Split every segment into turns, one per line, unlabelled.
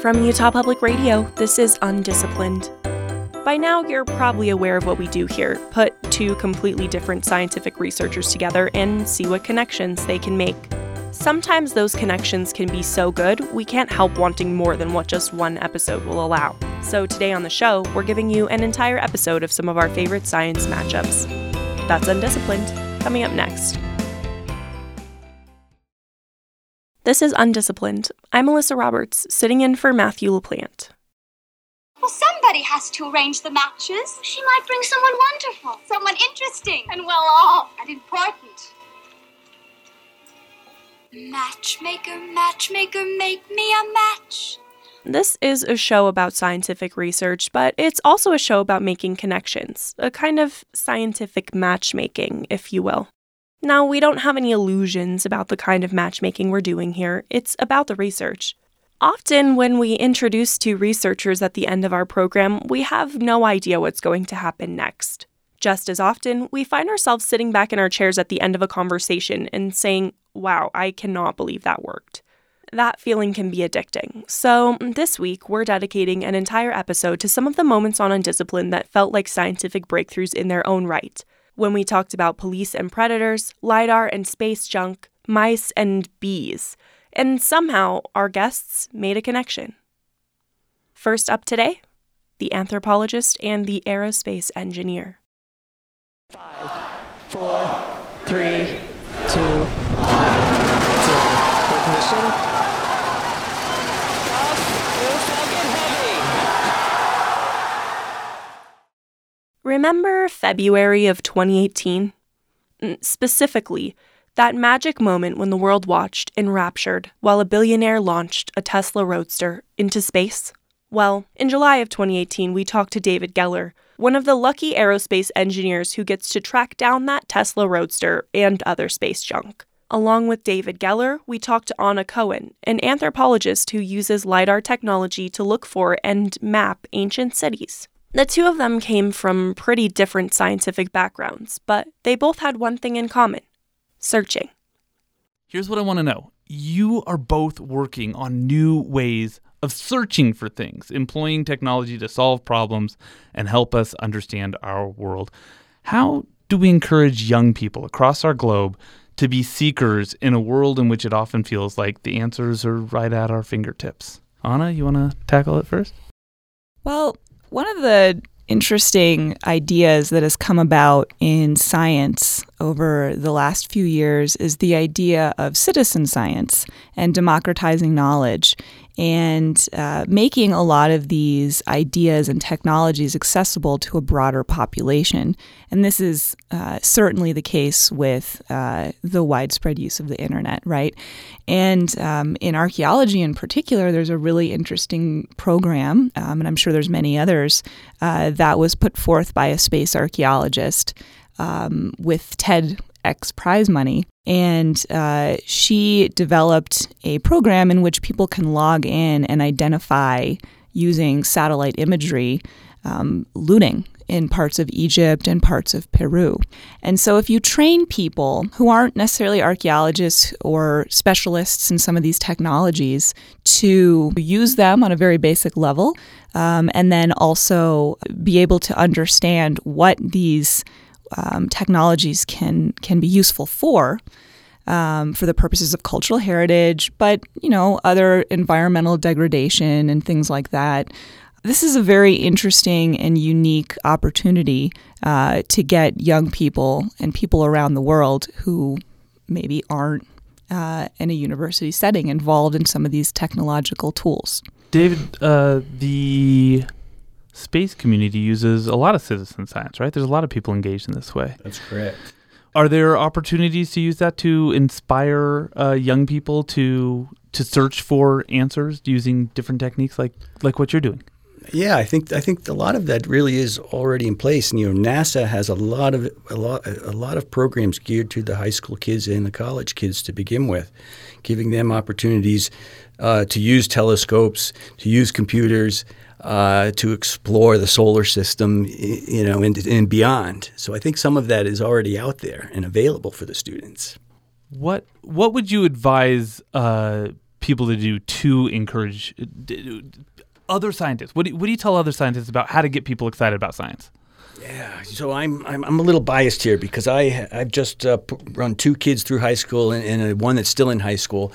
From Utah Public Radio, this is Undisciplined. By now, you're probably aware of what we do here put two completely different scientific researchers together and see what connections they can make. Sometimes those connections can be so good, we can't help wanting more than what just one episode will allow. So, today on the show, we're giving you an entire episode of some of our favorite science matchups. That's Undisciplined, coming up next. This is Undisciplined. I'm Melissa Roberts, sitting in for Matthew LaPlante.
Well, somebody has to arrange the matches. She might bring someone wonderful, someone interesting, and well off, and important. Matchmaker, matchmaker, make me a match.
This is a show about scientific research, but it's also a show about making connections, a kind of scientific matchmaking, if you will. Now, we don't have any illusions about the kind of matchmaking we're doing here, it's about the research. Often, when we introduce two researchers at the end of our program, we have no idea what's going to happen next. Just as often, we find ourselves sitting back in our chairs at the end of a conversation and saying, Wow, I cannot believe that worked. That feeling can be addicting. So, this week, we're dedicating an entire episode to some of the moments on Undisciplined that felt like scientific breakthroughs in their own right when we talked about police and predators, LIDAR and space junk, mice and bees. And somehow our guests made a connection. First up today, the anthropologist and the aerospace engineer.
Five, four, three, two, one, zero. Ignition.
Remember February of 2018? Mm, specifically, that magic moment when the world watched, enraptured, while a billionaire launched a Tesla Roadster into space? Well, in July of 2018, we talked to David Geller, one of the lucky aerospace engineers who gets to track down that Tesla Roadster and other space junk. Along with David Geller, we talked to Anna Cohen, an anthropologist who uses LIDAR technology to look for and map ancient cities. The two of them came from pretty different scientific backgrounds, but they both had one thing in common searching.
Here's what I want to know you are both working on new ways of searching for things, employing technology to solve problems and help us understand our world. How do we encourage young people across our globe to be seekers in a world in which it often feels like the answers are right at our fingertips? Anna, you want to tackle it first?
Well, one of the interesting ideas that has come about in science over the last few years is the idea of citizen science and democratizing knowledge and uh, making a lot of these ideas and technologies accessible to a broader population. And this is uh, certainly the case with uh, the widespread use of the internet, right? And um, in archaeology in particular, there's a really interesting program, um, and I'm sure there's many others, uh, that was put forth by a space archaeologist um, with TEDx prize money. And uh, she developed a program in which people can log in and identify using satellite imagery um, looting in parts of Egypt and parts of Peru. And so, if you train people who aren't necessarily archaeologists or specialists in some of these technologies to use them on a very basic level, um, and then also be able to understand what these um, technologies can can be useful for. Um, for the purposes of cultural heritage, but you know other environmental degradation and things like that. This is a very interesting and unique opportunity uh, to get young people and people around the world who maybe aren't uh, in a university setting involved in some of these technological tools.
David, uh, the space community uses a lot of citizen science, right? There's a lot of people engaged in this way.
That's correct.
Are there opportunities to use that to inspire uh, young people to to search for answers using different techniques like like what you're doing?
Yeah, I think I think a lot of that really is already in place. And you know, NASA has a lot of a lot a lot of programs geared to the high school kids and the college kids to begin with, giving them opportunities uh, to use telescopes, to use computers, uh, to explore the solar system, you know, and, and beyond. So I think some of that is already out there and available for the students.
What What would you advise uh, people to do to encourage uh, other scientists? What do, you, what do you tell other scientists about how to get people excited about science?
Yeah, so I'm, I'm I'm a little biased here because I I've just uh, run two kids through high school and, and one that's still in high school,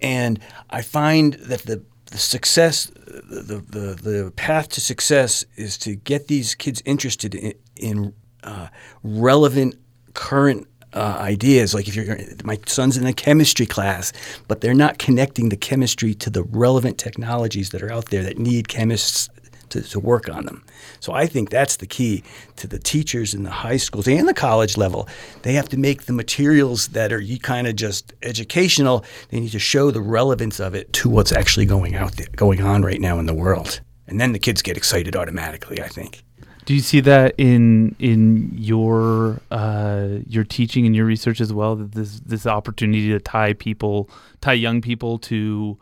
and I find that the the success, the, the, the path to success is to get these kids interested in, in uh, relevant current uh, ideas. Like if you're, my son's in a chemistry class, but they're not connecting the chemistry to the relevant technologies that are out there that need chemists to, to work on them. So I think that's the key to the teachers in the high schools and the college level. They have to make the materials that are kind of just educational. They need to show the relevance of it to what's actually going out there, going on right now in the world. And then the kids get excited automatically, I think.
Do you see that in in your uh, your teaching and your research as well? That this this opportunity to tie people, tie young people to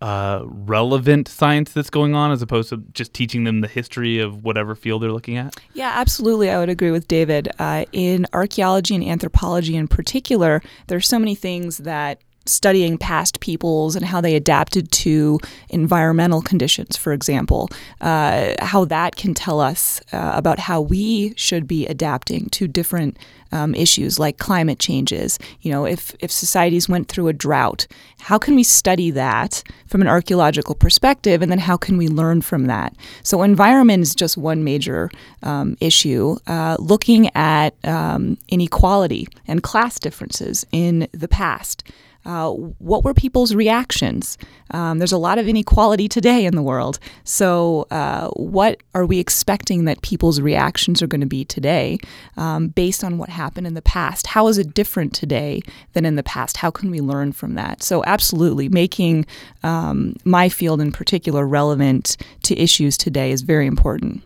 uh, relevant science that's going on as opposed to just teaching them the history of whatever field they're looking at?
Yeah, absolutely. I would agree with David. Uh, in archaeology and anthropology in particular, there are so many things that studying past peoples and how they adapted to environmental conditions, for example, uh, how that can tell us uh, about how we should be adapting to different um, issues like climate changes. You know, if, if societies went through a drought, how can we study that from an archaeological perspective, and then how can we learn from that? So, environment is just one major um, issue. Uh, looking at um, inequality and class differences in the past. Uh, what were people's reactions? Um, there's a lot of inequality today in the world. So, uh, what are we expecting that people's reactions are going to be today um, based on what happened in the past? How is it different today than in the past? How can we learn from that? So, absolutely, making um, my field in particular relevant to issues today is very important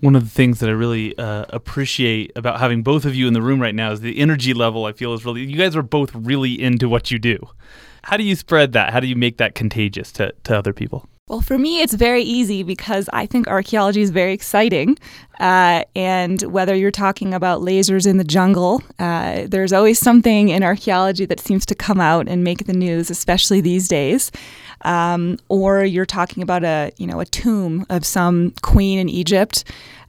one of the things that I really uh, appreciate about having both of you in the room right now is the energy level. I feel is really you guys are both really into what you do. How do you spread that? How do you make that contagious to, to other people?
Well, for me, it's very easy because I think archaeology is very exciting. Uh, and whether you're talking about lasers in the jungle, uh, there's always something in archaeology that seems to come out and make the news, especially these days. Um, or you're talking about a you know a tomb of some queen in Egypt,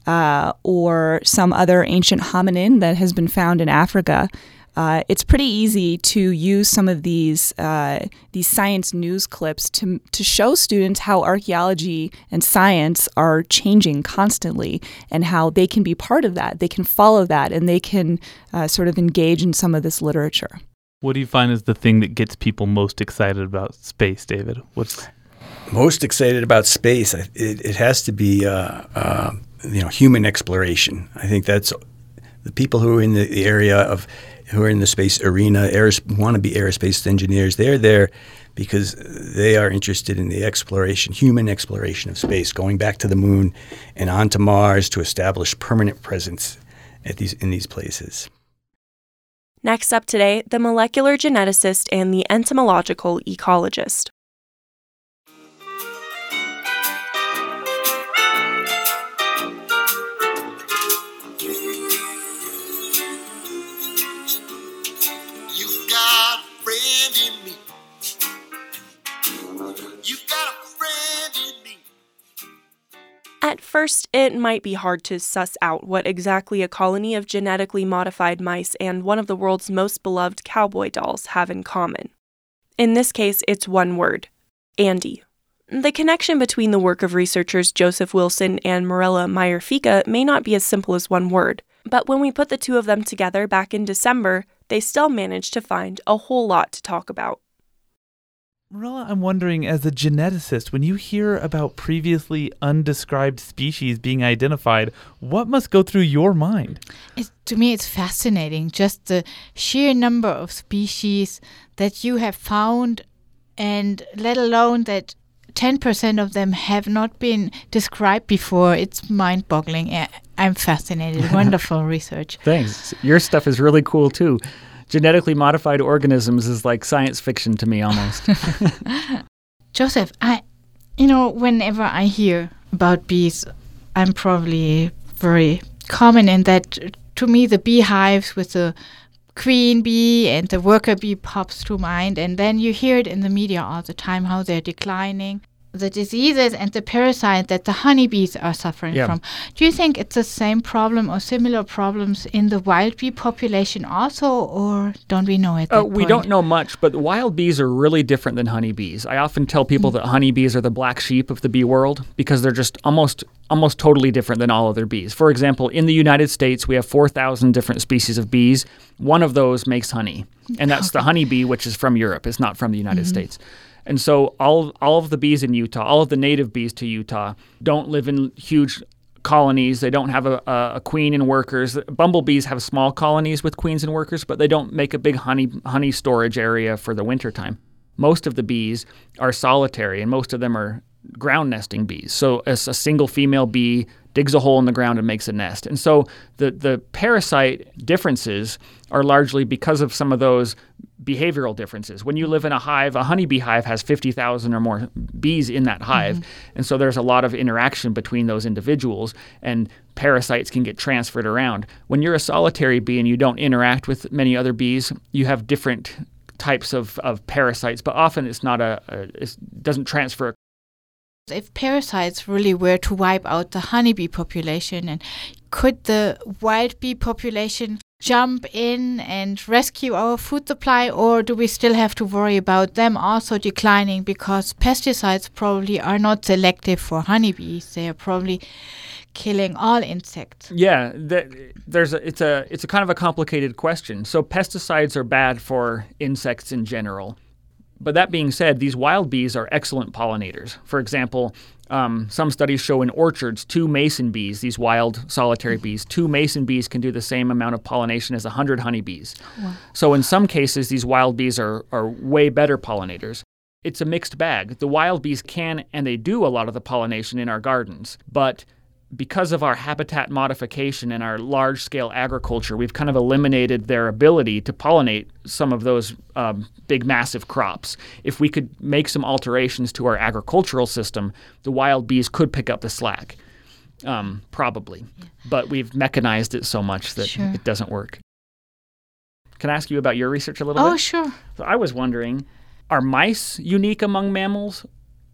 uh, or some other ancient hominin that has been found in Africa uh, it's pretty easy to use some of these uh, these science news clips to to show students how archaeology and science are changing constantly and how they can be part of that. They can follow that and they can uh, sort of engage in some of this literature.
What do you find is the thing that gets people most excited about space, David? What's
most excited about space? It, it has to be uh, uh, you know human exploration. I think that's the people who are in the area of who are in the space arena, want to be aerospace engineers, they're there because they are interested in the exploration, human exploration of space, going back to the moon and onto Mars to establish permanent presence at these in these places.
Next up today, the molecular geneticist and the entomological ecologist. At first, it might be hard to suss out what exactly a colony of genetically modified mice and one of the world's most beloved cowboy dolls have in common. In this case, it's one word Andy. The connection between the work of researchers Joseph Wilson and Mirella Meyer may not be as simple as one word, but when we put the two of them together back in December, they still managed to find a whole lot to talk about.
Mirella, I'm wondering, as a geneticist, when you hear about previously undescribed species being identified, what must go through your mind?
It, to me, it's fascinating, just the sheer number of species that you have found, and let alone that 10% of them have not been described before. It's mind boggling. I'm fascinated. Wonderful research.
Thanks. Your stuff is really cool, too genetically modified organisms is like science fiction to me almost.
Joseph, I, you know, whenever I hear about bees, I'm probably very common in that to me the beehives with the queen bee and the worker bee pops to mind. And then you hear it in the media all the time how they're declining. The diseases and the parasites that the honeybees are suffering
Yeah.
from. Do you think it's the same problem or similar problems in the wild bee population also, or don't we know it?
Uh, we don't know much, but wild bees are really different than honeybees. I often tell people that honeybees are the black sheep of the bee world because they're just almost almost totally different than all other bees. For example, in the United States, we have 4,000 different species of bees. One of those makes honey, and that's the honeybee, which is from Europe. It's not from the United States. And so all all of the bees in Utah, all of the native bees to Utah, don't live in huge colonies. They don't have a, a, queen and workers. Bumblebees have small colonies with queens and workers, but they don't make a big honey honey storage area for the wintertime. Most of the bees are solitary, and most of them are ground nesting bees. So as a single female bee digs a hole in the ground and makes a nest. And so the the parasite differences are largely because of some of those behavioral differences. When you live in a hive, a honeybee hive has 50,000 or more bees in that hive. Mm-hmm. And so there's a lot of interaction between those individuals and parasites can get transferred around. When you're a solitary bee and you don't interact with many other bees, you have different types of, of parasites, but often it's not a, a it doesn't transfer
if parasites really were to wipe out the honeybee population and could the wild bee population jump in and rescue our food supply or do we still have to worry about them also declining because pesticides probably are not selective for honeybees? They are probably killing all insects.
Yeah, there's a, it's a it's a kind of a complicated question. So pesticides are bad for insects in general, but that being said, these wild bees are excellent pollinators. For example, um, some studies show in orchards, two mason bees, these wild solitary bees, two mason bees can do the same amount of pollination as 100 honeybees. So in some cases, these wild bees are, are way better pollinators. It's a mixed bag. The wild bees can and they do a lot of the pollination in our gardens, but because of our habitat modification and our large scale agriculture, we've kind of eliminated their ability to pollinate some of those um, big, massive crops. If we could make some alterations to our agricultural system, the wild bees could pick up the slack. Um, probably. But we've mechanized it so much that
Sure.
it doesn't work. Can I ask you about your research a little
oh
bit?
sure
So I was wondering, are mice unique among mammals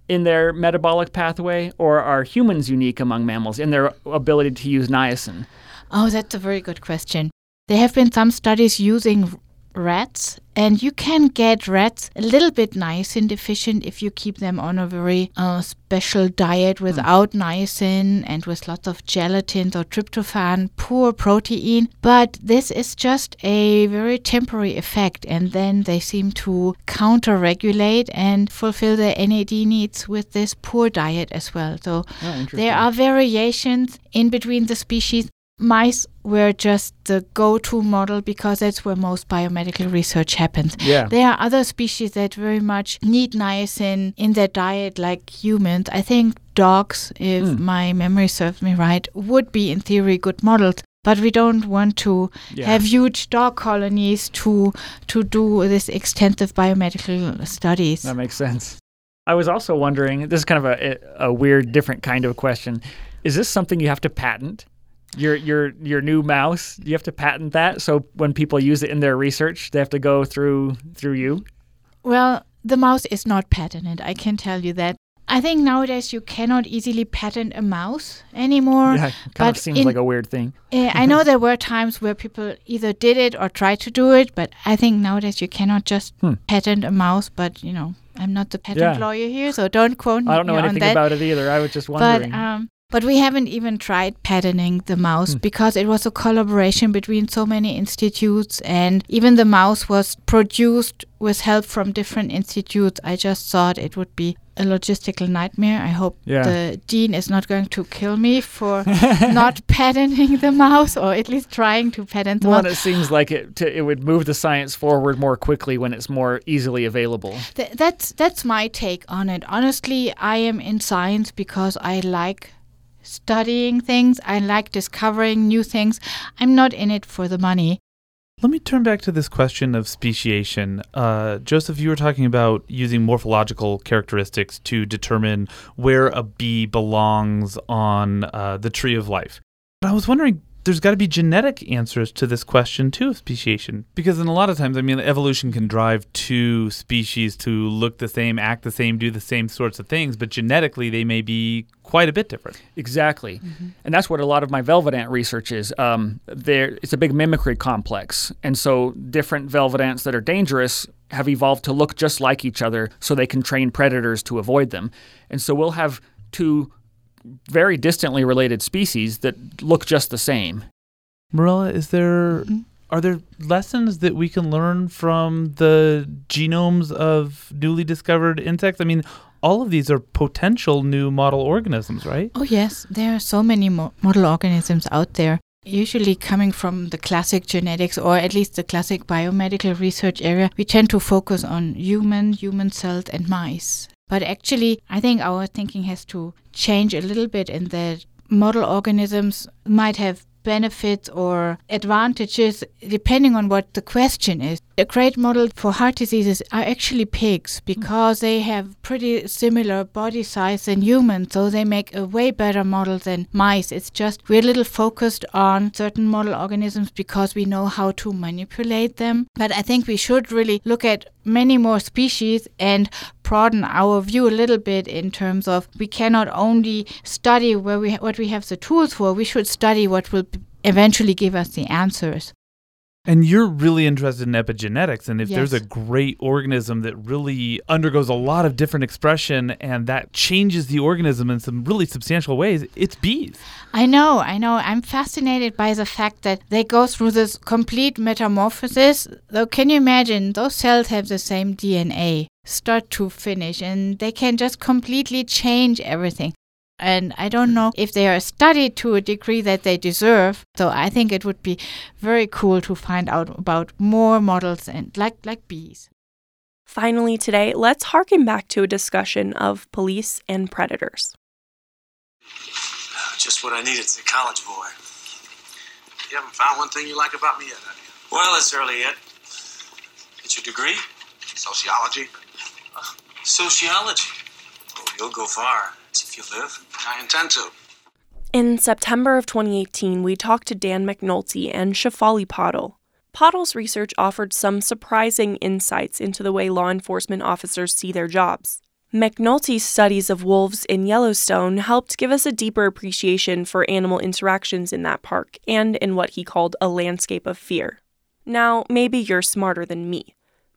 in their metabolic pathway, or are humans unique among mammals in their ability to use niacin?
Oh, that's a very good question. There have been some studies using rats, and you can get rats a little bit niacin deficient if you keep them on a very uh, special diet without niacin and with lots of gelatin or tryptophan, poor protein. But this is just a very temporary effect, and then they seem to counter regulate and fulfill their NAD needs with this poor diet as well. So there are variations in between the species. Mice were just the go to model because that's where most biomedical research happens.
Yeah.
There are other species that very much need niacin in their diet, like humans. I think dogs, if hmm. my memory serves me right, would be in theory good models. But we don't want to
Yeah.
have huge dog colonies to to do this extensive biomedical studies.
That makes sense. I was also wondering this is kind of a, a weird, different kind of question. Is this something you have to patent? Your your your new mouse, you have to patent that. So when people use it in their research, they have to go through through you.
Well, the mouse is not patented. I can tell you that. I think nowadays you cannot easily patent a mouse anymore.
Yeah, kind of seems
in-
like a weird thing.
Uh, I know there were times where people either did it or tried to do it, but I think nowadays you cannot just patent a mouse. But you know, I'm not the patent
Hmm. Yeah.
lawyer here, so don't quote me
I don't know anything about it either. I was just
But
wondering.
um, but we haven't even tried patenting the mouse
Hmm.
because it was a collaboration between so many institutes, and even the mouse was produced with help from different institutes. I just thought it would be a logistical nightmare. I hope
Yeah.
the dean is not going to kill me for not patenting the mouse, or at least trying to patent the
well,
mouse.
and it seems like it to, it would move the science forward more quickly when it's more easily available.
Th- that's that's my take on it. Honestly, I am in science because I like studying things. I like discovering new things. I'm not in it for the money.
Let me turn back to this question of speciation. Uh, Joseph, you were talking about using morphological characteristics to determine where a bee belongs on uh, the tree of life. But I was wondering, there's got to be genetic answers to this question too of speciation because in a lot of times i mean evolution can drive two species to look the same act the same do the same sorts of things but genetically they may be quite a bit different
Exactly. And that's what a lot of my velvet ant research is. Um, there, it's a big mimicry complex. And so different velvet ants that are dangerous have evolved to look just like each other so they can train predators to avoid them. And so we'll have two very distantly related species that look just the same.
Mirella is there mm-hmm. are there lessons that we can learn from the genomes of newly discovered insects i mean all of these are potential new model organisms right
Oh, yes, there are so many mo- model organisms out there. Usually coming from the classic genetics or at least the classic biomedical research area, we tend to focus on human, human cells, and mice. But actually, I think our thinking has to change a little bit in that model organisms might have benefits or advantages depending on what the question is. A great model for heart diseases are actually pigs mm. because they have pretty similar body size than humans, so they make a way better model than mice. It's just we're a little focused on certain model organisms because we know how to manipulate them. But I think we should really look at many more species and broaden our view a little bit in terms of we cannot only study where we what we have the tools for, we should study what will b- eventually give us the answers.
And you're really interested in epigenetics and if there's a great organism that really undergoes a lot of different expression and that changes the organism in some really substantial ways it's bees
I know, I know. I'm fascinated by the fact that they go through this complete metamorphosis. Though, can you imagine? Those cells have the same DNA, start to finish, and they can just completely change everything. And I don't know if they are studied to a degree that they deserve. So I think it would be very cool to find out about more models and like like bees.
Finally, today, let's harken back to a discussion of police and predators.
Uh, just what I needed as a college boy. You haven't found one thing you like about me yet, have you? Well, it's early yet. Get your degree? Sociology. sociology. Oh, you'll go far if you live. I intend to.
In September of 2018, we talked to Dan MacNulty and Shefali Patil. Patil's research offered some surprising insights into the way law enforcement officers see their jobs. MacNulty's studies of wolves in Yellowstone helped give us a deeper appreciation for animal interactions in that park and in what he called a landscape of fear. Now, maybe you're smarter than me.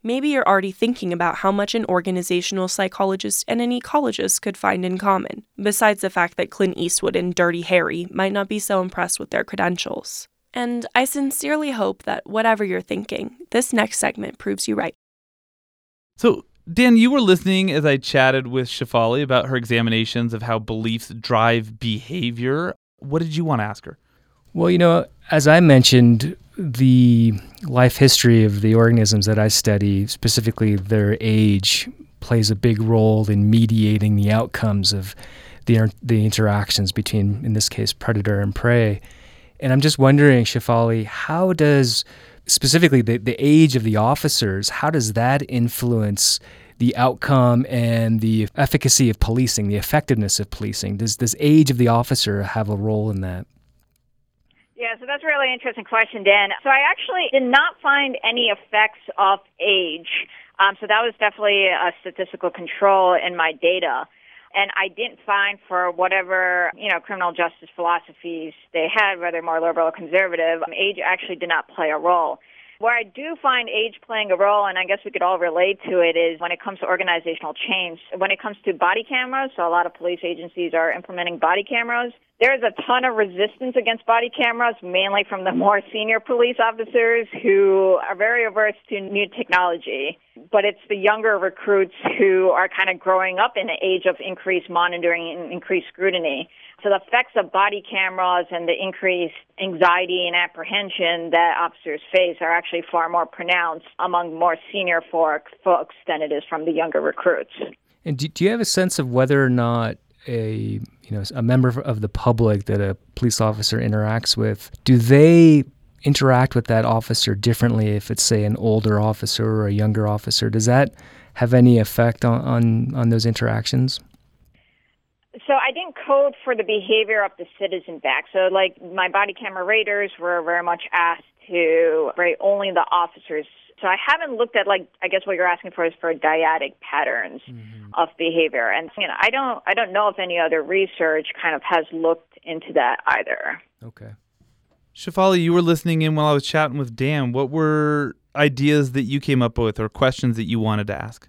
Maybe you're already thinking about how much an organizational psychologist and an ecologist could find in common, besides the fact that Clint Eastwood and Dirty Harry might not be so impressed with their credentials. And I sincerely hope that whatever you're thinking, this next segment proves you right.
So, Dan, you were listening as I chatted with Shefali about her examinations of how beliefs drive behavior. What did you want to ask her?
Well, you know, as I mentioned, the life history of the organisms that I study, specifically their age, plays a big role in mediating the outcomes of the the interactions between, in this case, predator and prey. And I'm just wondering, Shefali, how does specifically the, the age of the officers, how does that influence the outcome and the efficacy of policing, the effectiveness of policing? Does does age of the officer have a role in that?
Yeah, so that's a really interesting question, Dan. So I actually did not find any effects of age. Um, so that was definitely a statistical control in my data. And I didn't find for whatever, you know, criminal justice philosophies they had, whether more liberal or conservative, um, age actually did not play a role. Where I do find age playing a role, and I guess we could all relate to it, is when it comes to organizational change. When it comes to body cameras, so a lot of police agencies are implementing body cameras. There's a ton of resistance against body cameras, mainly from the more senior police officers who are very averse to new technology. But it's the younger recruits who are kind of growing up in an age of increased monitoring and increased scrutiny. So the effects of body cameras and the increased anxiety and apprehension that officers face are actually far more pronounced among more senior folk, folks than it is from the younger recruits.
And do, do you have a sense of whether or not a you know a member of the public that a police officer interacts with do they interact with that officer differently if it's say an older officer or a younger officer does that have any effect on on, on those interactions
So I didn't code for the behavior of the citizen back. So like my body camera raters were very much asked to rate only the officers. So I haven't looked at like I guess what you're asking for is for dyadic patterns mm-hmm. of behavior, and you know I don't I don't know if any other research kind of has looked into that either.
Okay.
Shefali, you were listening in while I was chatting with Dan. What were ideas that you came up with or questions that you wanted to ask?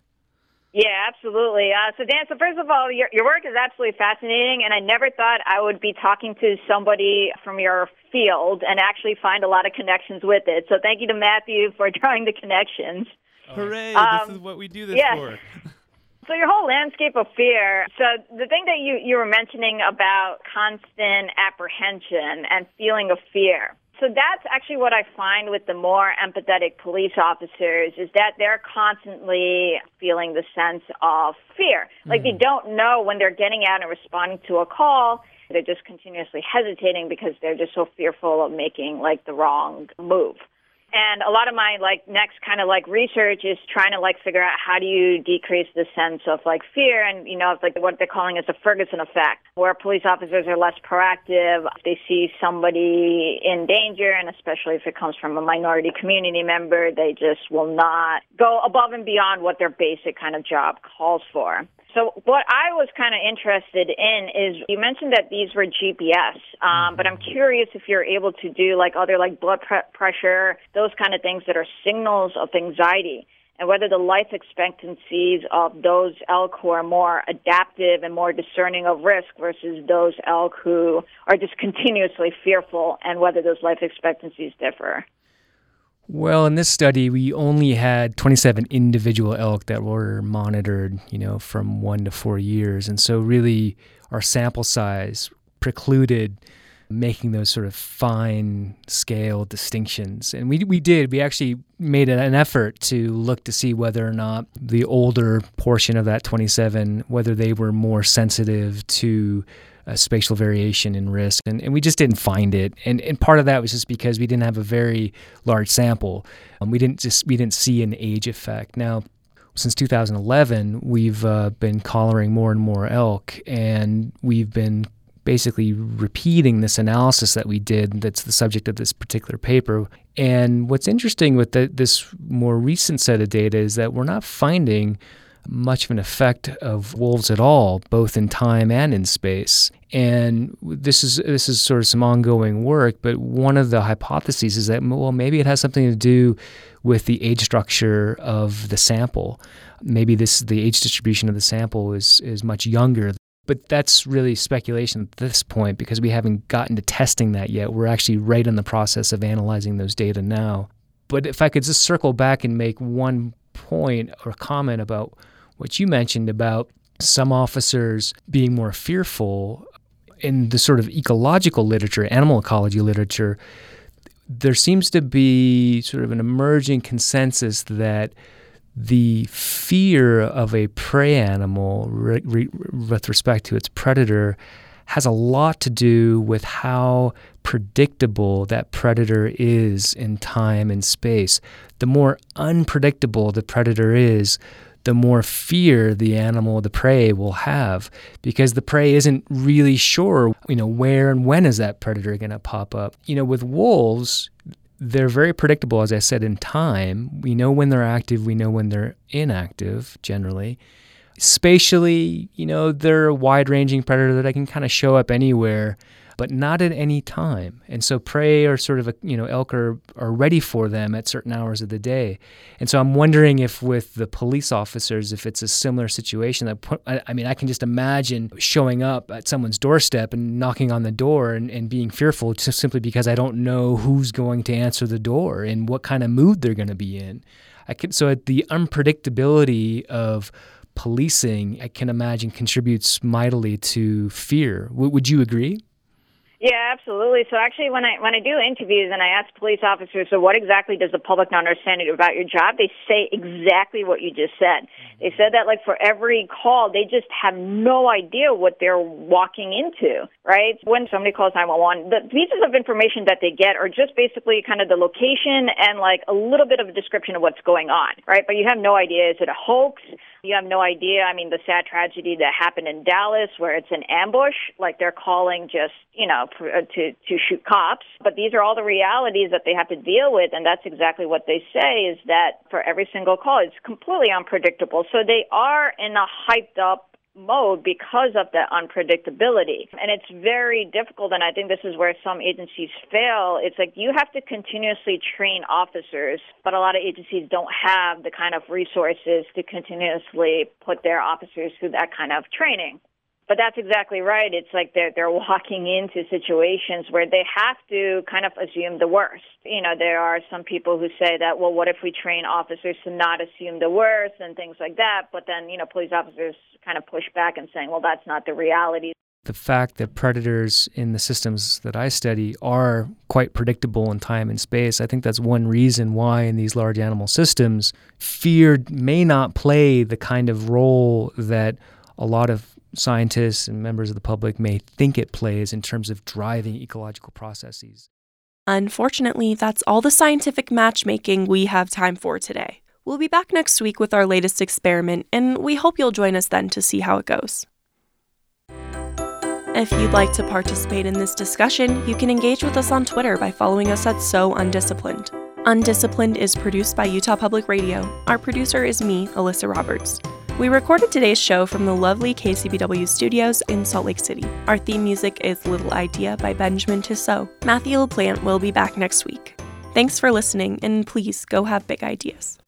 Yeah, absolutely. Uh, so, Dan, so first of all, your, your work is absolutely fascinating, and I never thought I would be talking to somebody from your field and actually find a lot of connections with it. So, thank you to Matthew for drawing the connections.
Hooray! Um, this is what we do this
yeah.
for.
So your whole landscape of fear. So the thing that you, you were mentioning about constant apprehension and feeling of fear. So that's actually what I find with the more empathetic police officers is that they're constantly feeling the sense of fear. Like mm-hmm. they don't know when they're getting out and responding to a call. They're just continuously hesitating because they're just so fearful of making like the wrong move. And a lot of my like next kind of like research is trying to like figure out how do you decrease the sense of like fear and you know like what they're calling is the Ferguson effect, where police officers are less proactive. If they see somebody in danger, and especially if it comes from a minority community member, they just will not go above and beyond what their basic kind of job calls for. So what I was kind of interested in is you mentioned that these were GPS, um, but I'm mm-hmm. curious if you're able to do like other like blood pre- pressure, those kind of things that are signals of anxiety, and whether the life expectancies of those elk who are more adaptive and more discerning of risk versus those elk who are just continuously fearful, and whether those life expectancies differ.
Well, in this study, we only had 27 individual elk that were monitored, you know, from one to four years. And so, really, our sample size precluded making those sort of fine scale distinctions. And we, we did. We actually made an effort to look to see whether or not the older portion of that 27, whether they were more sensitive to uh, spatial variation in risk, and, and we just didn't find it. And and part of that was just because we didn't have a very large sample. Um, we didn't just we didn't see an age effect. Now, since 2011, we've uh, been collaring more and more elk, and we've been basically repeating this analysis that we did that's the subject of this particular paper. And what's interesting with the, this more recent set of data is that we're not finding much of an effect of wolves at all, both in time and in space. And this is this is sort of some ongoing work, but one of the hypotheses is that well, maybe it has something to do with the age structure of the sample. Maybe this the age distribution of the sample is is much younger. But that's really speculation at this point because we haven't gotten to testing that yet. We're actually right in the process of analyzing those data now. But if I could just circle back and make one point or comment about what you mentioned about some officers being more fearful in the sort of ecological literature, animal ecology literature, there seems to be sort of an emerging consensus that the fear of a prey animal re- re- with respect to its predator has a lot to do with how predictable that predator is in time and space. The more unpredictable the predator is, the more fear the animal, the prey, will have because the prey isn't really sure, you know, where and when is that predator going to pop up. You know, with wolves, they're very predictable, as I said, in time. We know when they're active, we know when they're inactive generally. Spatially, you know, they're a wide ranging predator that can kind of show up anywhere but not at any time. And so prey are sort of a, you know, elk are, are ready for them at certain hours of the day. And so I'm wondering if with the police officers, if it's a similar situation that, I mean, I can just imagine showing up at someone's doorstep and knocking on the door and, and being fearful just simply because I don't know who's going to answer the door and what kind of mood they're going to be in. I can, so the unpredictability of policing, I can imagine, contributes mightily to fear. W- would you agree?
Yeah, absolutely. So actually, when I when I do interviews and I ask police officers, so what exactly does the public not understand about your job? They say exactly what you just said. Mm-hmm. They said that like for every call, they just have no idea what they're walking into. Right? When somebody calls 911, the pieces of information that they get are just basically kind of the location and like a little bit of a description of what's going on. Right? But you have no idea. Is it a hoax? You have no idea. I mean, the sad tragedy that happened in Dallas, where it's an ambush, like they're calling just, you know, uh, to to shoot cops. But these are all the realities that they have to deal with, and that's exactly what they say is that for every single call, it's completely unpredictable. So they are in a hyped up mode because of the unpredictability. And it's very difficult, and I think this is where some agencies fail. It's like you have to continuously train officers, but a lot of agencies don't have the kind of resources to continuously put their officers through that kind of training. But that's exactly right. It's like they're they're walking into situations where they have to kind of assume the worst. You know, there are some people who say that, well, what if we train officers to not assume the worst and things like that? But then, you know, police officers kind of push back and saying, well, that's not the reality.
The fact that predators in the systems that I study are quite predictable in time and space, I think that's one reason why in these large animal systems, fear may not play the kind of role that a lot of scientists and members of the public may think it plays in terms of driving ecological processes.
Unfortunately, that's all the scientific matchmaking we have time for today. We'll be back next week with our latest experiment, and we hope you'll join us then to see how it goes. If you'd like to participate in this discussion, you can engage with us on Twitter by following us at So Undisciplined. Undisciplined is produced by Utah Public Radio. Our producer is me, Alyssa Roberts. We recorded today's show from the lovely KCPW studios in Salt Lake City. Our theme music is Little Idea by Benjamin Tissot. Matthew LaPlante will be back next week. Thanks for listening, and please go have big ideas.